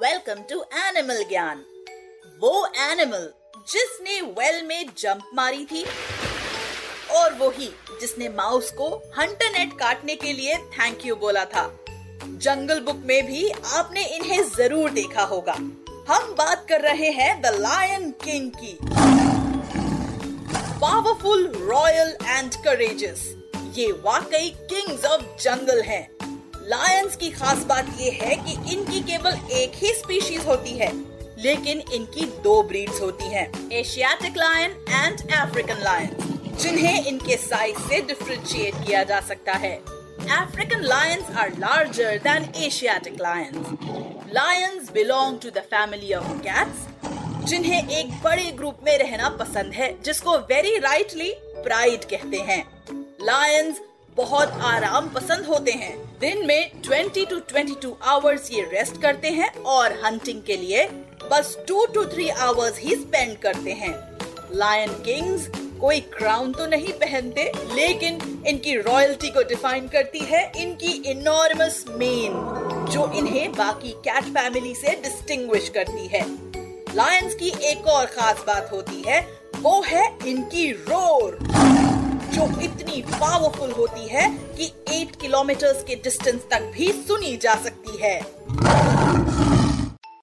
Welcome to animal ज्ञान वो animal जिसने वेल में जंप मारी थी और वो ही जिसने माउस को हंटर नेट काटने के लिए थैंक यू बोला था। जंगल बुक में भी आपने इन्हें ज़रूर देखा होगा। हम बात कर रहे हैं द लायन किंग की। पावरफुल रॉयल एंड करेजियस ये वाकई किंग्स ऑफ़ जंगल हैं। लायंस की खास बात ये है कि इनकी केवल एक ही स्पीशीज होती है लेकिन इनकी दो ब्रीड्स होती हैं Asiatic lion and African lion जिन्हें इनके साइज़ से डिफ्रेंशिएट किया जा सकता है African lions are larger than Asiatic lions. Lions belong to the family of cats, जिन्हें एक बड़े ग्रुप में रहना पसंद है जिसको वेरी राइटली प्राइड कहते हैं लायंस बहुत आराम पसंद होते हैं। दिन में 20 टू 22 आवर्स ये रेस्ट करते हैं और हंटिंग के लिए बस टू टू थ्री आवर्स ही स्पेंड करते हैं। लायन किंग्स कोई क्राउन तो नहीं पहनते, लेकिन इनकी रॉयल्टी को डिफाइन करती है इनकी इनॉर्मस मेन जो इन्हें बाकी कैट फैमिली से डिस्टिंग्विश करती है। लायंस की एक और खास बात होती है, वो है इनकी रोर इतनी पावरफुल होती है कि 8 किलोमीटर के डिस्टेंस तक भी सुनी जा सकती है।